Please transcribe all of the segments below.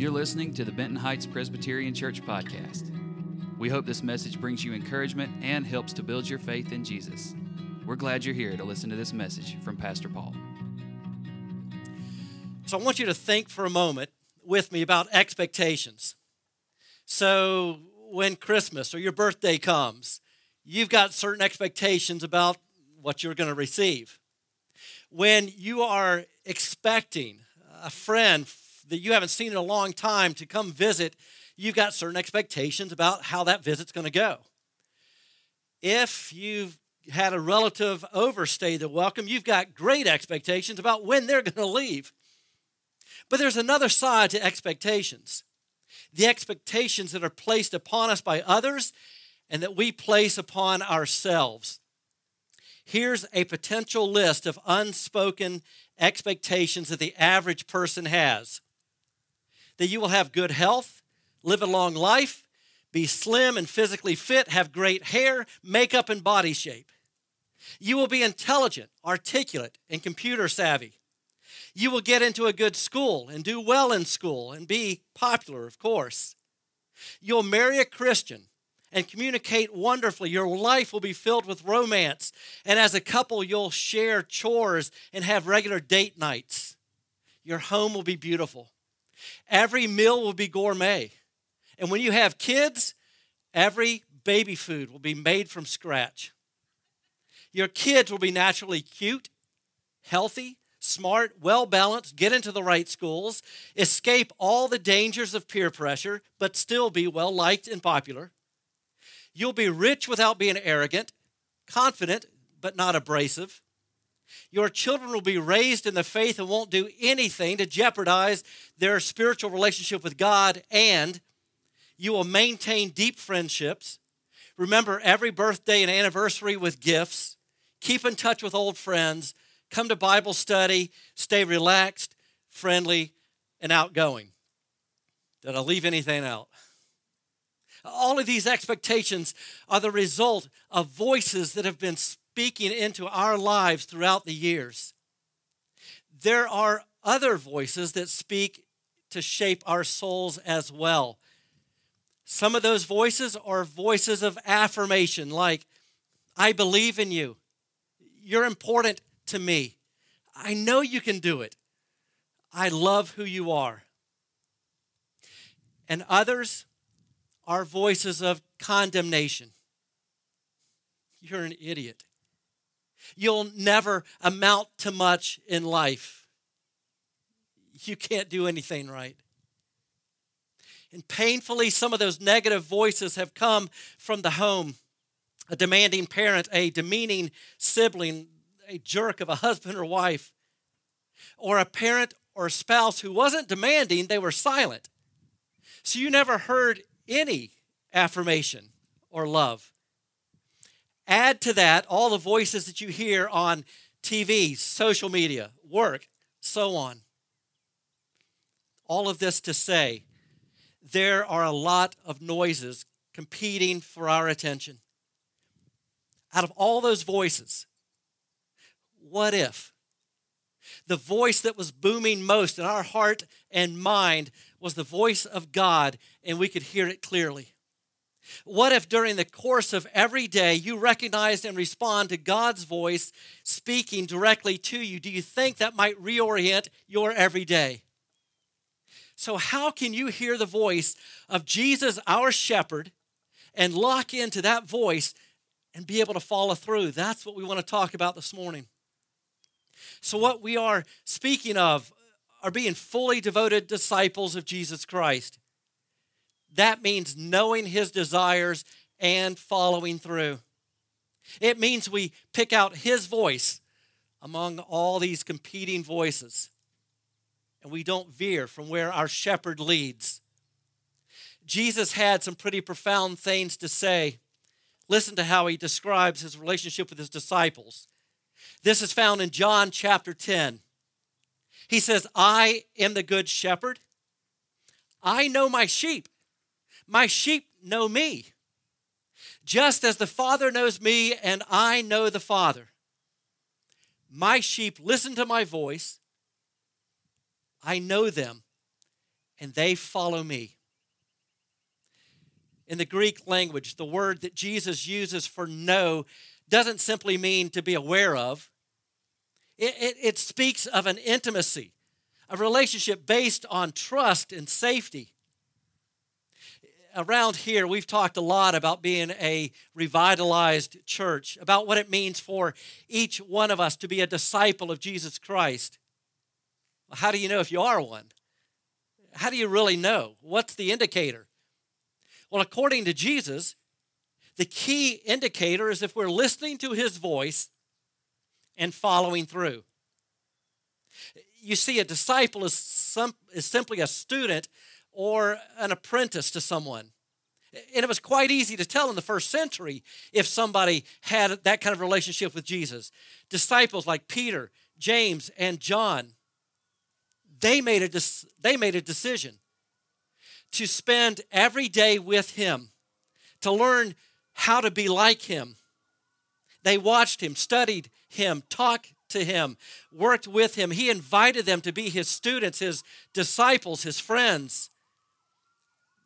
You're listening to the Benton Heights Presbyterian Church podcast. We hope this message brings you encouragement and helps to build your faith in Jesus. We're glad you're here to listen to this message from Pastor Paul. So I want you to think for a moment with me about expectations. So when Christmas or your birthday comes, you've got certain expectations about what you're going to receive. When you are expecting a friend that you haven't seen in a long time to come visit, you've got certain expectations about how that visit's going to go. If you've had a relative overstay to welcome, you've got great expectations about when they're going to leave. But there's another side to expectations the expectations that are placed upon us by others and that we place upon ourselves. Here's a potential list of unspoken expectations that the average person has that you will have good health, live a long life, be slim and physically fit, have great hair, makeup, and body shape. You will be intelligent, articulate, and computer savvy. You will get into a good school and do well in school and be popular, of course. You'll marry a Christian and communicate wonderfully. Your life will be filled with romance. And as a couple, you'll share chores and have regular date nights. Your home will be beautiful. Every meal will be gourmet. And when you have kids, every baby food will be made from scratch. Your kids will be naturally cute, healthy, smart, well balanced, get into the right schools, escape all the dangers of peer pressure, but still be well liked and popular. You'll be rich without being arrogant, confident, but not abrasive. Your children will be raised in the faith and won't do anything to jeopardize their spiritual relationship with God, and you will maintain deep friendships. Remember every birthday and anniversary with gifts. Keep in touch with old friends. Come to Bible study. Stay relaxed, friendly, and outgoing. Did I leave anything out? All of these expectations are the result of voices that have been speaking into our lives throughout the years. There are other voices that speak to shape our souls as well. Some of those voices are voices of affirmation, like, I believe in you. You're important to me. I know you can do it. I love who you are. And others are voices of condemnation. You're an idiot. You'll never amount to much in life. You can't do anything right. And painfully, some of those negative voices have come from the home. A demanding parent, a demeaning sibling, a jerk of a husband or wife, or a parent or a spouse who wasn't demanding, they were silent. So you never heard any affirmation or love. Add to that all the voices that you hear on TV, social media, work, so on. All of this to say, there are a lot of noises competing for our attention. Out of all those voices, what if the voice that was booming most in our heart and mind was the voice of God and we could hear it clearly? What if during the course of every day you recognize and respond to God's voice speaking directly to you? Do you think that might reorient your everyday? So, how can you hear the voice of Jesus, our shepherd, and lock into that voice and be able to follow through? That's what we want to talk about this morning. So, what we are speaking of are being fully devoted disciples of Jesus Christ. That means knowing his desires and following through. It means we pick out his voice among all these competing voices and we don't veer from where our shepherd leads. Jesus had some pretty profound things to say. Listen to how he describes his relationship with his disciples. This is found in John chapter 10. He says, I am the good shepherd. I know my sheep, my sheep know me, just as the Father knows me and I know the Father. My sheep listen to my voice. I know them, and they follow me. In the Greek language, the word that Jesus uses for know doesn't simply mean to be aware of, it, it, it speaks of an intimacy, a relationship based on trust and safety. Around here, we've talked a lot about being a revitalized church, about what it means for each one of us to be a disciple of Jesus Christ. How do you know if you are one? How do you really know? What's the indicator? Well, according to Jesus, the key indicator is if we're listening to his voice and following through. You see, a disciple is, some, is simply a student or an apprentice to someone. And it was quite easy to tell in the first century if somebody had that kind of relationship with Jesus. Disciples like Peter, James, and John, they made a, they made a decision to spend every day with him, to learn how to be like him. They watched him, studied him, talked to him, worked with him. He invited them to be his students, his disciples, his friends.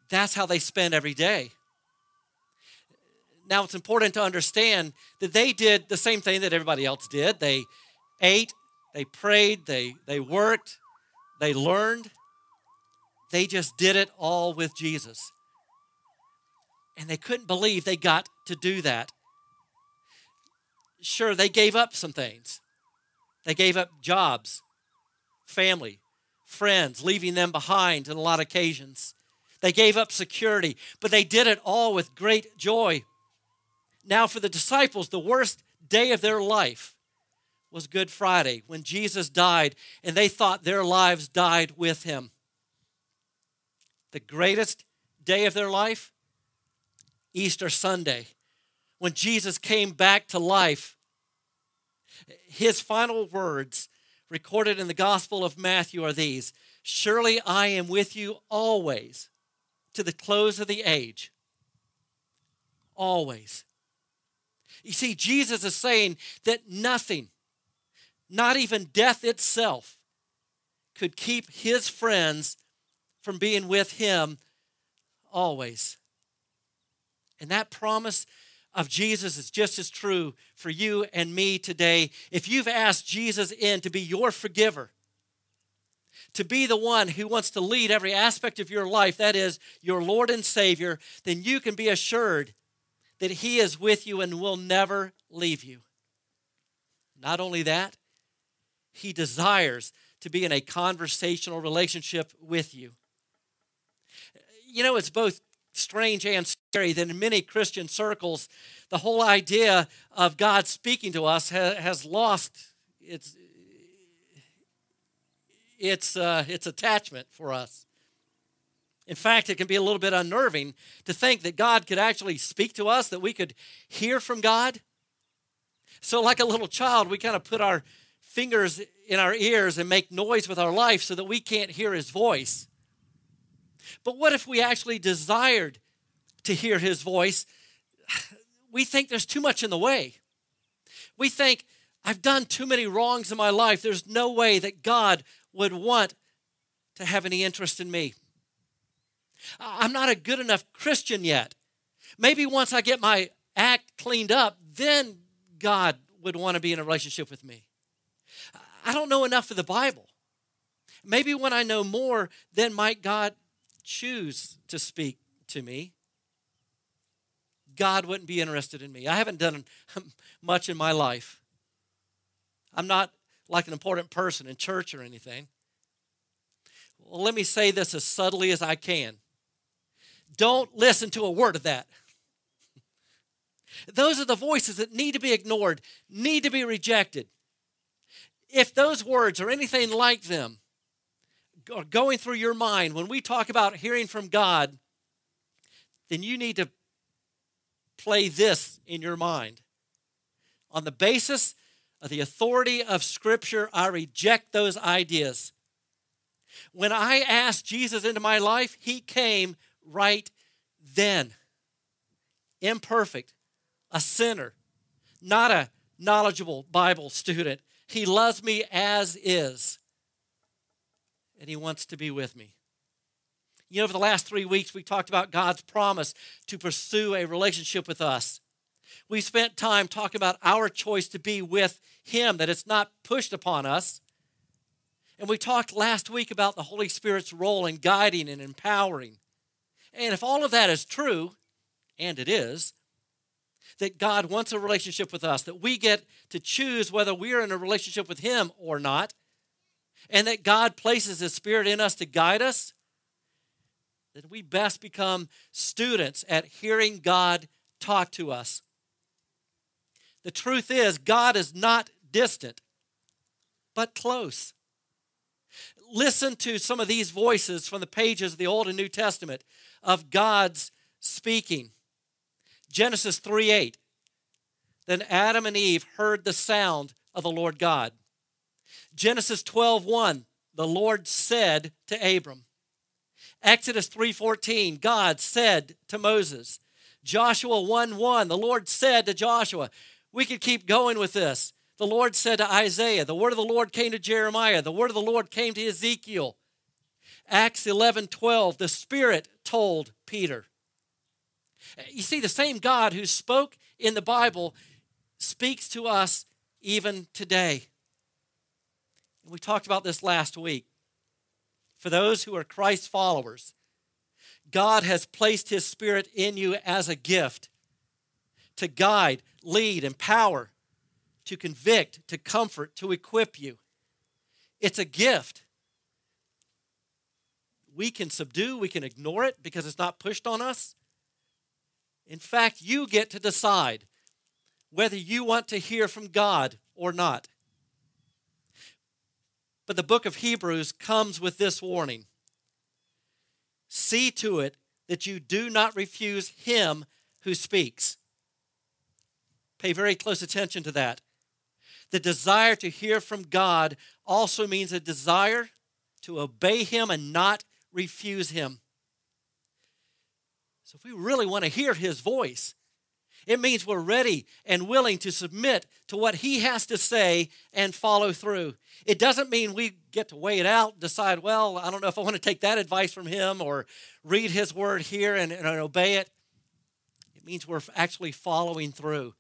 That's how they spend every day. Now, it's important to understand that they did the same thing that everybody else did. They ate, they prayed, they, they worked, they learned. They just did it all with Jesus. And they couldn't believe they got to do that sure, they gave up some things. They gave up jobs, family, friends, leaving them behind on a lot of occasions. They gave up security, but they did it all with great joy. Now, for the disciples, the worst day of their life was Good Friday when Jesus died and they thought their lives died with him. The greatest day of their life, Easter Sunday, when Jesus came back to life his final words recorded in the Gospel of Matthew are these Surely I am with you always to the close of the age. Always. You see, Jesus is saying that nothing, not even death itself, could keep his friends from being with him always. And that promise of Jesus is just as true for you and me today. If you've asked Jesus in to be your forgiver, to be the one who wants to lead every aspect of your life, that is, your Lord and Savior, then you can be assured that He is with you and will never leave you. Not only that, He desires to be in a conversational relationship with you. You know, it's both strange and scary that in many Christian circles, the whole idea of God speaking to us has lost its, its, uh, its attachment for us. In fact, it can be a little bit unnerving to think that God could actually speak to us, that we could hear from God. So, like a little child, we kind of put our fingers in our ears and make noise with our life so that we can't hear his voice. But what if we actually desired to hear his voice? We think there's too much in the way. We think, I've done too many wrongs in my life. There's no way that God would want to have any interest in me. I'm not a good enough Christian yet. Maybe once I get my act cleaned up, then God would want to be in a relationship with me. I don't know enough of the Bible. Maybe when I know more, then might God choose to speak to me, God wouldn't be interested in me. I haven't done much in my life. I'm not like an important person in church or anything. Well, let me say this as subtly as I can. Don't listen to a word of that. Those are the voices that need to be ignored, need to be rejected. If those words or anything like them are going through your mind when we talk about hearing from God, then you need to play this in your mind. On the basis the authority of Scripture, I reject those ideas. When I asked Jesus into my life, He came right then. Imperfect, a sinner, not a knowledgeable Bible student. He loves me as is and He wants to be with me. You know, over the last three weeks, we talked about God's promise to pursue a relationship with us. We spent time talking about our choice to be with Him, that it's not pushed upon us. And we talked last week about the Holy Spirit's role in guiding and empowering. And if all of that is true, and it is, that God wants a relationship with us, that we get to choose whether we are in a relationship with Him or not, and that God places His Spirit in us to guide us, then we best become students at hearing God talk to us. The truth is, God is not distant, but close. Listen to some of these voices from the pages of the Old and New Testament of God's speaking. Genesis 3 8. Then Adam and Eve heard the sound of the Lord God. Genesis 12 1. The Lord said to Abram. Exodus 3:14 God said to Moses. Joshua 1 1 the Lord said to Joshua. We could keep going with this. The Lord said to Isaiah, the word of the Lord came to Jeremiah, the word of the Lord came to Ezekiel. Acts 11 12, the Spirit told Peter. You see, the same God who spoke in the Bible speaks to us even today. We talked about this last week. For those who are Christ followers, God has placed His Spirit in you as a gift to guide, lead, empower, to convict, to comfort, to equip you. It's a gift we can subdue, we can ignore it because it's not pushed on us. In fact, you get to decide whether you want to hear from God or not. But the book of Hebrews comes with this warning See to it that you do not refuse him who speaks. Pay very close attention to that. The desire to hear from God also means a desire to obey him and not refuse him. So, if we really want to hear his voice, it means we're ready and willing to submit to what he has to say and follow through. It doesn't mean we get to weigh it out, decide, well, I don't know if I want to take that advice from him or read his word here and, and obey it. It means we're actually following through.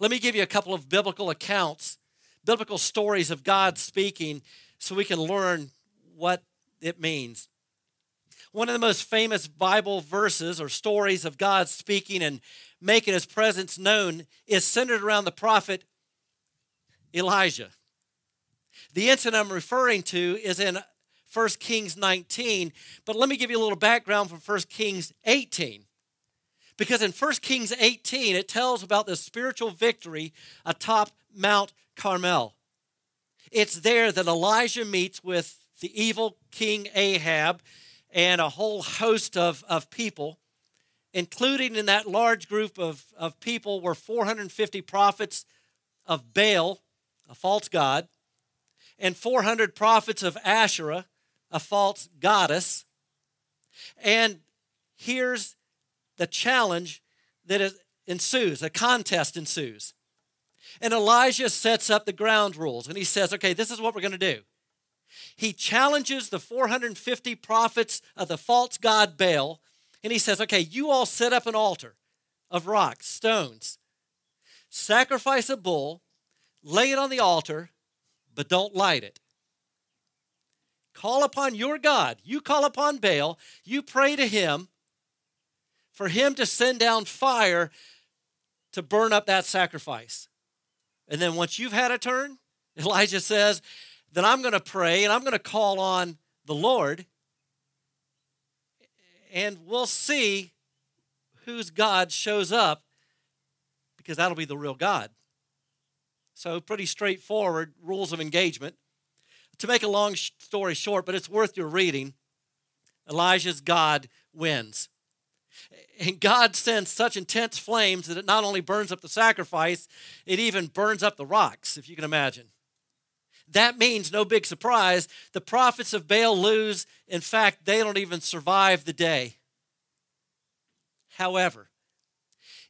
Let me give you a couple of biblical accounts, biblical stories of God speaking, so we can learn what it means. One of the most famous Bible verses or stories of God speaking and making his presence known is centered around the prophet Elijah. The incident I'm referring to is in 1 Kings 19, but let me give you a little background from 1 Kings 18. Because in 1 Kings 18, it tells about the spiritual victory atop Mount Carmel. It's there that Elijah meets with the evil King Ahab and a whole host of, of people, including in that large group of, of people were 450 prophets of Baal, a false god, and 400 prophets of Asherah, a false goddess. And here's the challenge that ensues a contest ensues. And Elijah sets up the ground rules and he says, okay, this is what we're going to do. He challenges the 450 prophets of the false god Baal, and he says, Okay, you all set up an altar of rocks, stones, sacrifice a bull, lay it on the altar, but don't light it. Call upon your God. You call upon Baal, you pray to him for him to send down fire to burn up that sacrifice. And then once you've had a turn, Elijah says, then I'm going to pray and I'm going to call on the Lord, and we'll see whose God shows up because that'll be the real God. So, pretty straightforward rules of engagement. To make a long story short, but it's worth your reading, Elijah's God wins. And God sends such intense flames that it not only burns up the sacrifice, it even burns up the rocks, if you can imagine. That means, no big surprise, the prophets of Baal lose. In fact, they don't even survive the day. However,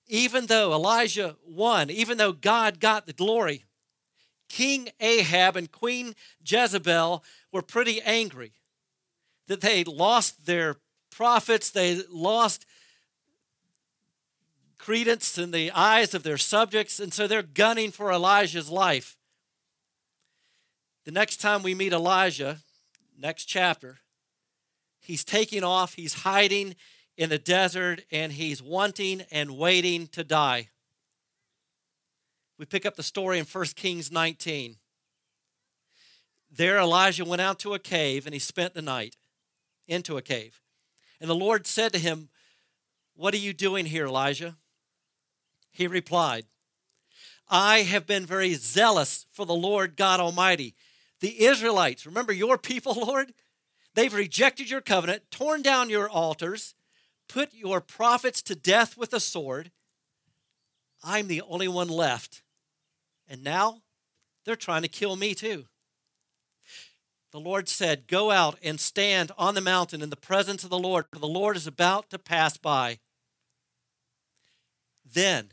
even though Elijah won, even though God got the glory, King Ahab and Queen Jezebel were pretty angry that they lost their prophets, they lost credence in the eyes of their subjects, and so they're gunning for Elijah's life. The next time we meet Elijah, next chapter, he's taking off, he's hiding in the desert, and he's wanting and waiting to die. We pick up the story in 1 Kings 19. There, Elijah went out to a cave and he spent the night into a cave. And the Lord said to him, What are you doing here, Elijah? He replied, I have been very zealous for the Lord God Almighty. The Israelites, remember your people, Lord? They've rejected your covenant, torn down your altars, put your prophets to death with a sword. I'm the only one left. And now they're trying to kill me too. The Lord said, Go out and stand on the mountain in the presence of the Lord, for the Lord is about to pass by. Then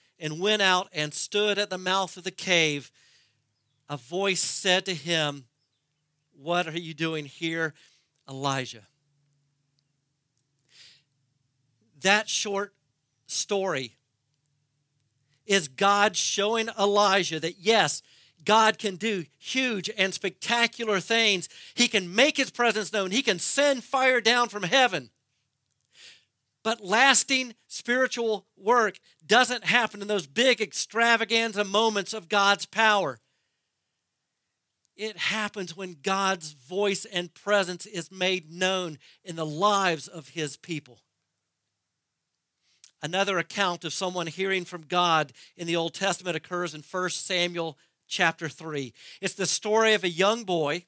and went out and stood at the mouth of the cave, a voice said to him, What are you doing here, Elijah? That short story is God showing Elijah that, yes, God can do huge and spectacular things. He can make his presence known, he can send fire down from heaven. But lasting spiritual work doesn't happen in those big extravaganza moments of God's power. It happens when God's voice and presence is made known in the lives of his people. Another account of someone hearing from God in the Old Testament occurs in 1 Samuel chapter 3. It's the story of a young boy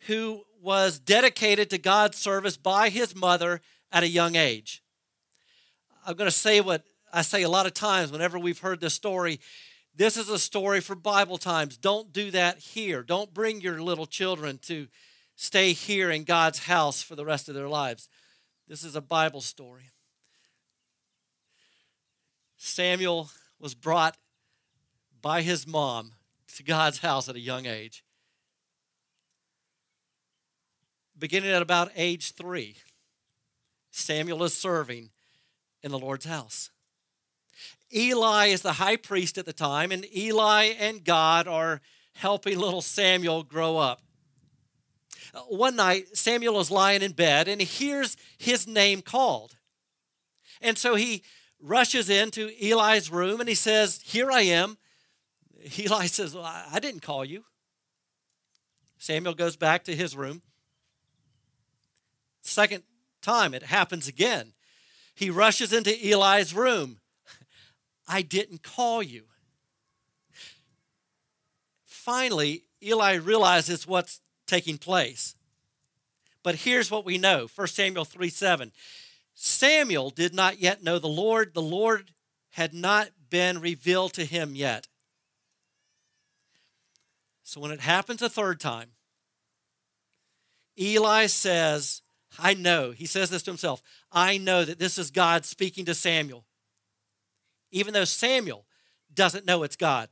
who was dedicated to God's service by his mother at a young age. I'm going to say what I say a lot of times whenever we've heard this story. This is a story for Bible times. Don't do that here. Don't bring your little children to stay here in God's house for the rest of their lives. This is a Bible story. Samuel was brought by his mom to God's house at a young age. Beginning at about age three, Samuel is serving in the Lord's house. Eli is the high priest at the time, and Eli and God are helping little Samuel grow up. Uh, one night, Samuel is lying in bed and he hears his name called. And so he rushes into Eli's room and he says, Here I am. Eli says, well, I didn't call you. Samuel goes back to his room. Second time, it happens again. He rushes into Eli's room. I didn't call you. Finally, Eli realizes what's taking place. But here's what we know 1 Samuel 3 7. Samuel did not yet know the Lord, the Lord had not been revealed to him yet. So when it happens a third time, Eli says, I know, he says this to himself, I know that this is God speaking to Samuel, even though Samuel doesn't know it's God.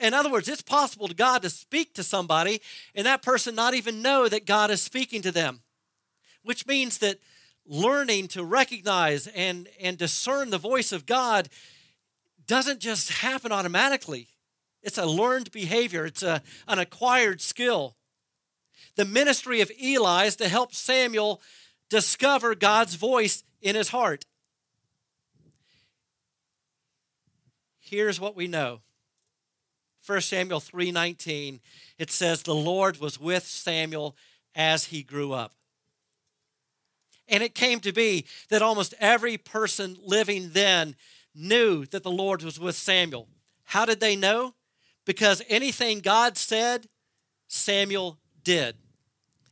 In other words, it's possible to God to speak to somebody and that person not even know that God is speaking to them, which means that learning to recognize and, and discern the voice of God doesn't just happen automatically. It's a learned behavior, it's a, an acquired skill. The ministry of Eli is to help Samuel discover God's voice in his heart. Here's what we know. 1 Samuel 3:19 it says the Lord was with Samuel as he grew up. And it came to be that almost every person living then knew that the Lord was with Samuel. How did they know? because anything God said, Samuel did.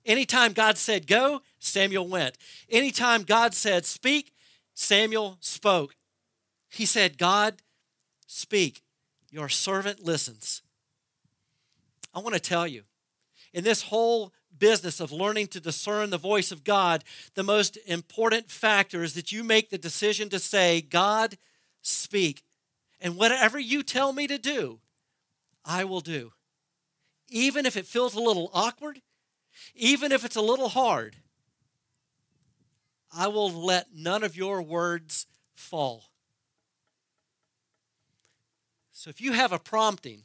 Anytime God said go, Samuel went. Anytime God said, Speak, Samuel spoke. He said, God, speak. Your servant listens. I want to tell you, in this whole business of learning to discern the voice of God, the most important factor is that you make the decision to say, God, speak. And whatever you tell me to do, I will do. Even if it feels a little awkward, even if it's a little hard, I will let none of your words fall. So if you have a prompting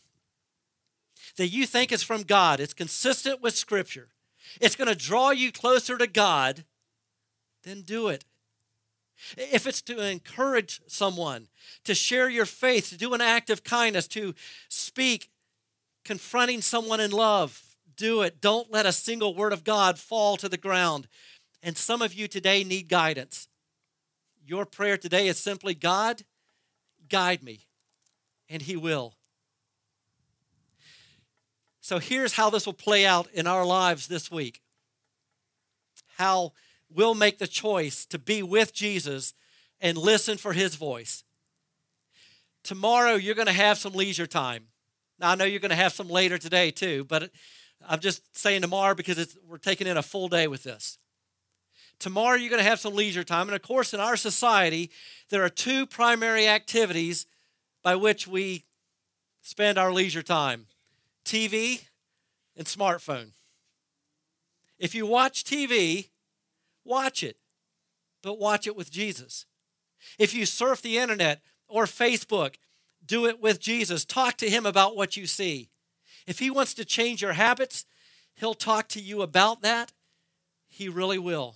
that you think is from God, it's consistent with Scripture, it's going to draw you closer to God, then do it. If it's to encourage someone, to share your faith, to do an act of kindness, to speak, confronting someone in love, do it. Don't let a single word of God fall to the ground. And some of you today need guidance. Your prayer today is simply God, guide me. And He will. So here's how this will play out in our lives this week. How we'll make the choice to be with Jesus and listen for His voice. Tomorrow, you're going to have some leisure time. Now, I know you're going to have some later today too, but I'm just saying tomorrow because we're taking in a full day with this. Tomorrow, you're going to have some leisure time. And of course, in our society, there are two primary activities by which we spend our leisure time TV and smartphone. If you watch TV, watch it, but watch it with Jesus. If you surf the internet or Facebook, do it with Jesus. Talk to Him about what you see. If He wants to change your habits, He'll talk to you about that. He really will.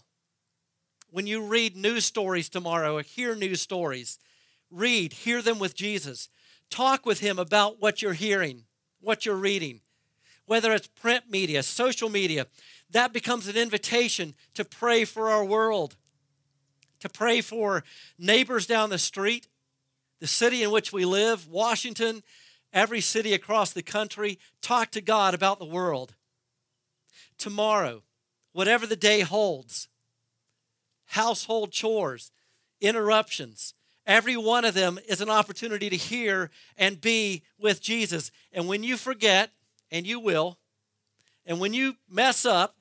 When you read news stories tomorrow or hear news stories, read, hear them with Jesus. Talk with him about what you're hearing, what you're reading. Whether it's print media, social media, that becomes an invitation to pray for our world, to pray for neighbors down the street, the city in which we live, Washington, every city across the country. Talk to God about the world. Tomorrow, whatever the day holds, household chores, interruptions. Every one of them is an opportunity to hear and be with Jesus. And when you forget, and you will, and when you mess up,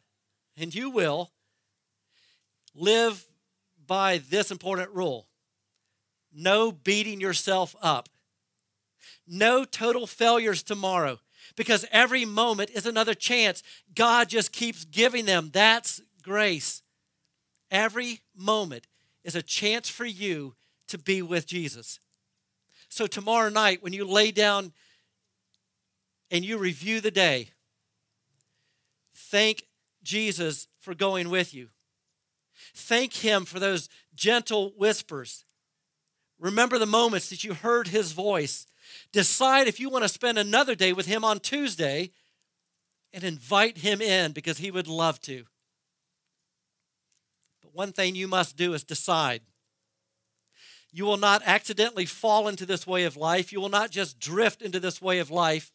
and you will, live by this important rule no beating yourself up, no total failures tomorrow, because every moment is another chance. God just keeps giving them. That's grace. Every moment is a chance for you to be with Jesus. So, tomorrow night, when you lay down and you review the day, thank Jesus for going with you. Thank Him for those gentle whispers. Remember the moments that you heard His voice. Decide if you want to spend another day with Him on Tuesday and invite Him in because He would love to But one thing you must do is decide. You will not accidentally fall into this way of life. You will not just drift into this way of life.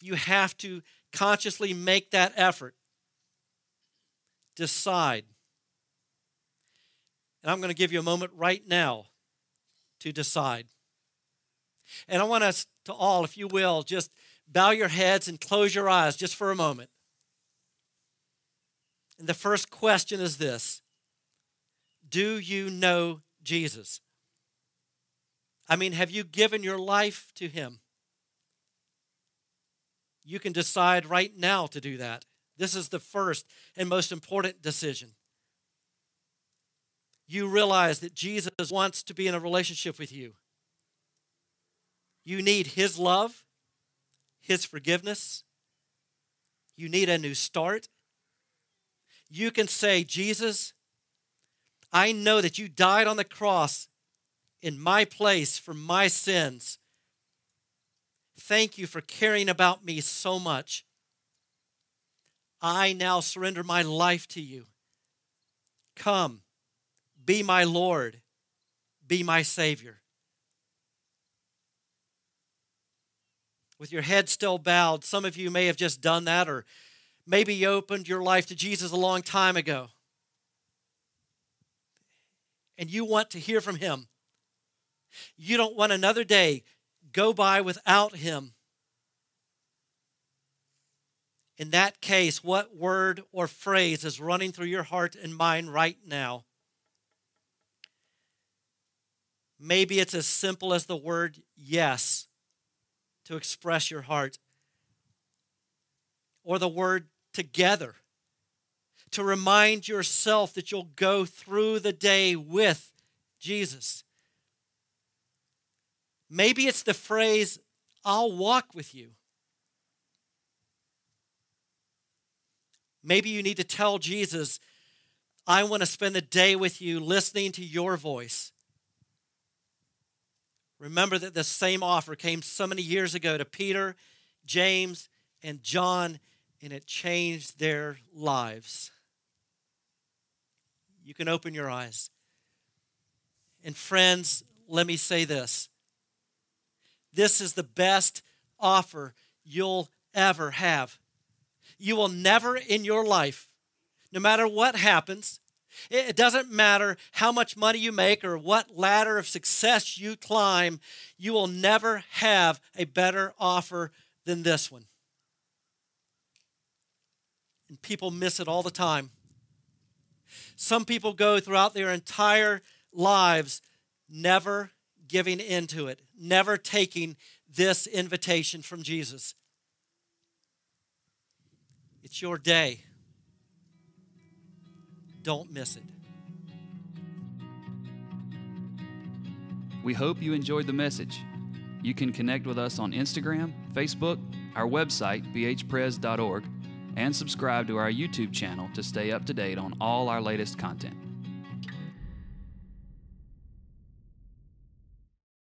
You have to consciously make that effort. Decide. And I'm going to give you a moment right now to decide. And I want us to all, if you will, just bow your heads and close your eyes just for a moment. And the first question is this do you know Jesus? I mean, have you given your life to Him? You can decide right now to do that. This is the first and most important decision. You realize that Jesus wants to be in a relationship with you. You need His love, His forgiveness. You need a new start. You can say, Jesus, I know that you died on the cross in my place for my sins. Thank you for caring about me so much. I now surrender my life to you. Come, be my Lord, be my Savior. With your head still bowed, some of you may have just done that, or maybe you opened your life to Jesus a long time ago. and you want to hear from Him. You don't want another day go by without Him. In that case, what word or phrase is running through your heart and mind right now? Maybe it's as simple as the word yes to express your heart, or the word together to remind yourself that you'll go through the day with Jesus. Maybe it's the phrase, I'll walk with you. Maybe you need to tell Jesus, I want to spend the day with you listening to your voice. Remember that the same offer came so many years ago to Peter, James, and John, and it changed their lives. You can open your eyes. And friends, let me say this this is the best offer you'll ever have. You will never in your life, no matter what happens, it doesn't matter how much money you make or what ladder of success you climb, you will never have a better offer than this one. And people miss it all the time. Some people go throughout their entire lives never giving into it, never taking this invitation from Jesus. It's your day. Don't miss it. We hope you enjoyed the message. You can connect with us on Instagram, Facebook, our website, bhpres.org, and subscribe to our YouTube channel to stay up to date on all our latest content.